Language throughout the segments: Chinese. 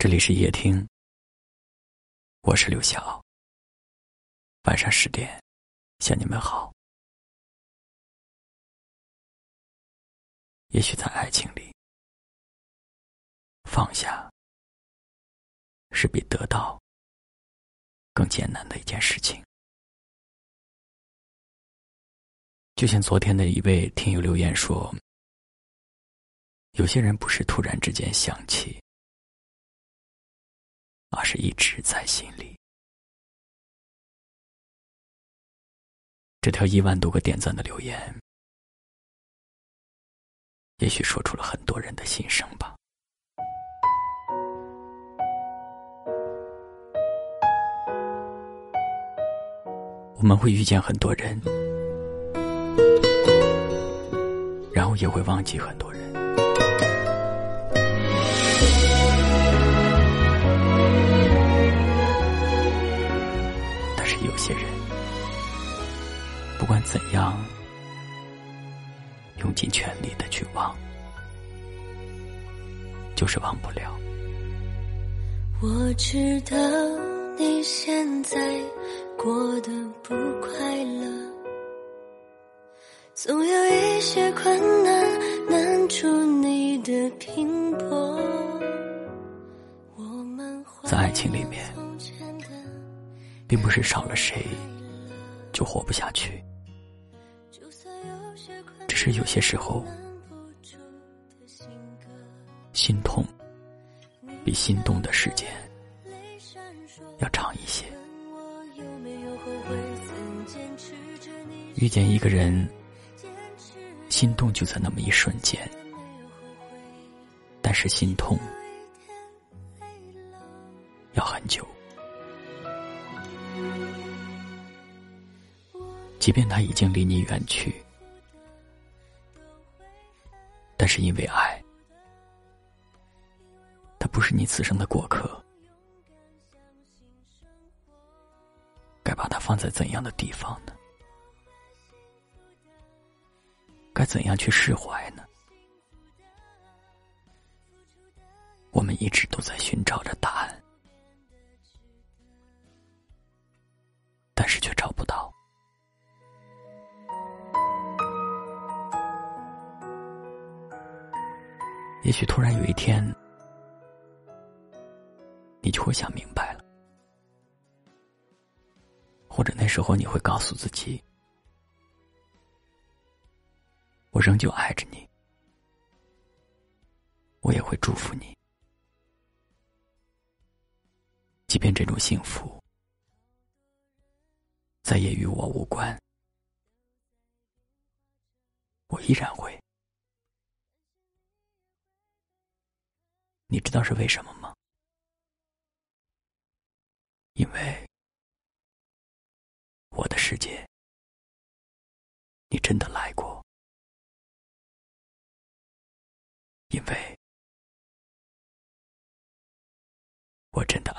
这里是夜听，我是刘晓。晚上十点，向你们好。也许在爱情里，放下是比得到更艰难的一件事情。就像昨天的一位听友留言说：“有些人不是突然之间想起，而是一直在心里。”这条一万多个点赞的留言，也许说出了很多人的心声吧。我们会遇见很多人。然后也会忘记很多人，些人，不管怎样，用尽全力的去忘，就是忘不了。我知道你现在过得不快乐。总有一些困难难住你的拼搏。在爱情里面，并不是少了谁就活不下去，只是有些时候，心痛比心动的时间要长一些。遇见一个人。心动就在那么一瞬间，但是心痛即便他已经离你远去，但是因为爱，他不是你此生的过客，该把它放在怎样的地方呢？该怎样去释怀呢？我们一直都在寻找着也许突然有一天，你就会想明白了，或者那时候你会告诉自己。我仍旧爱着你，我也会祝福你。即便这种幸福再也与我无关，我依然会。你知道是为什么吗？因为我的世界，你真的来过。因为，我真的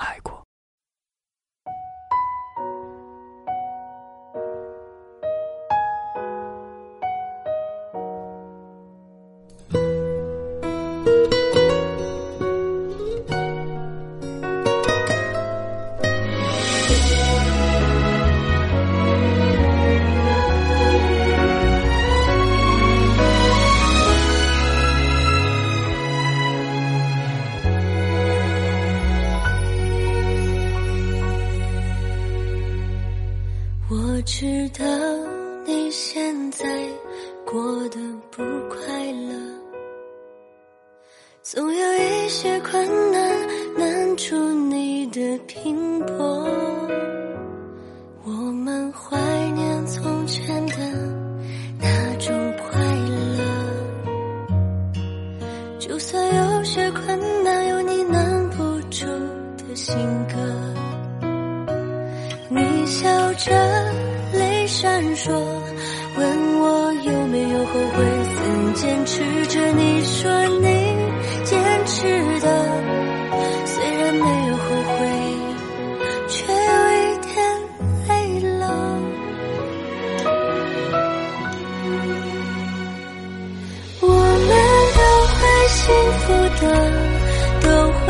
我知道你现在过得不快乐，总有一些困难难住你的拼搏。我们怀念从前的说，问我有没有后悔，曾坚持着。你说你坚持的，虽然没有后悔，却有一点累了。我们都会幸福的，都会。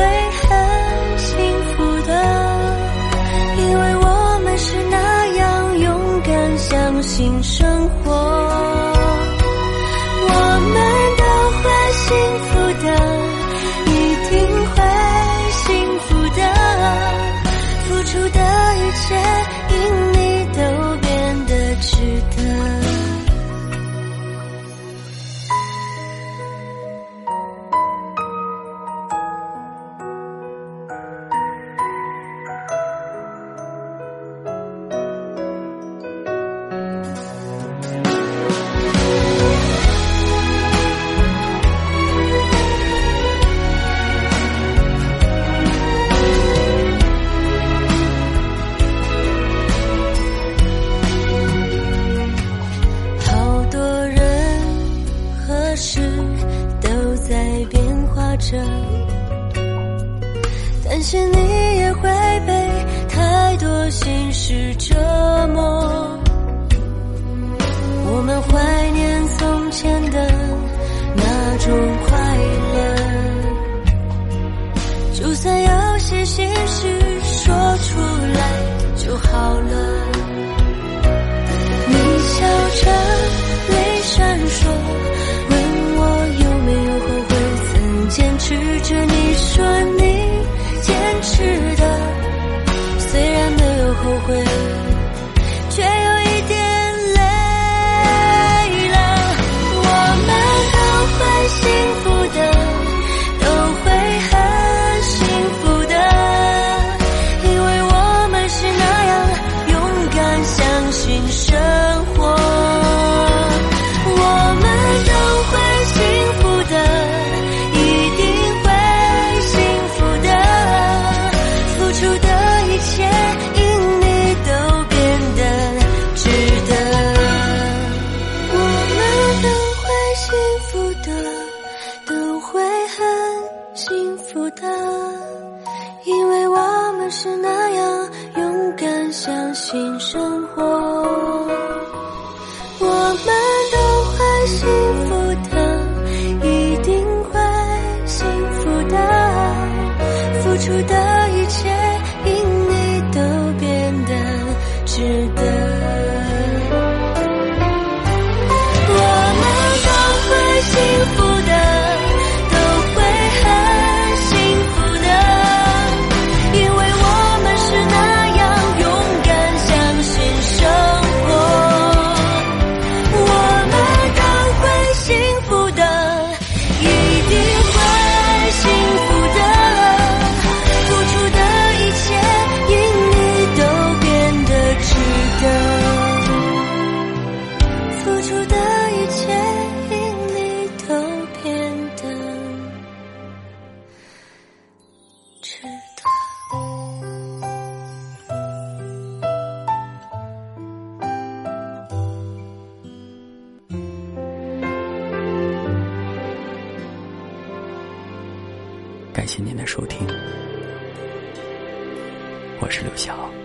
着担心你也会被太多心事折磨。我们怀念从前的那种快乐就算有些心事说出来就好了。你笑着新生活。当初的一切因你都变得值得感谢您的收听我是刘晓。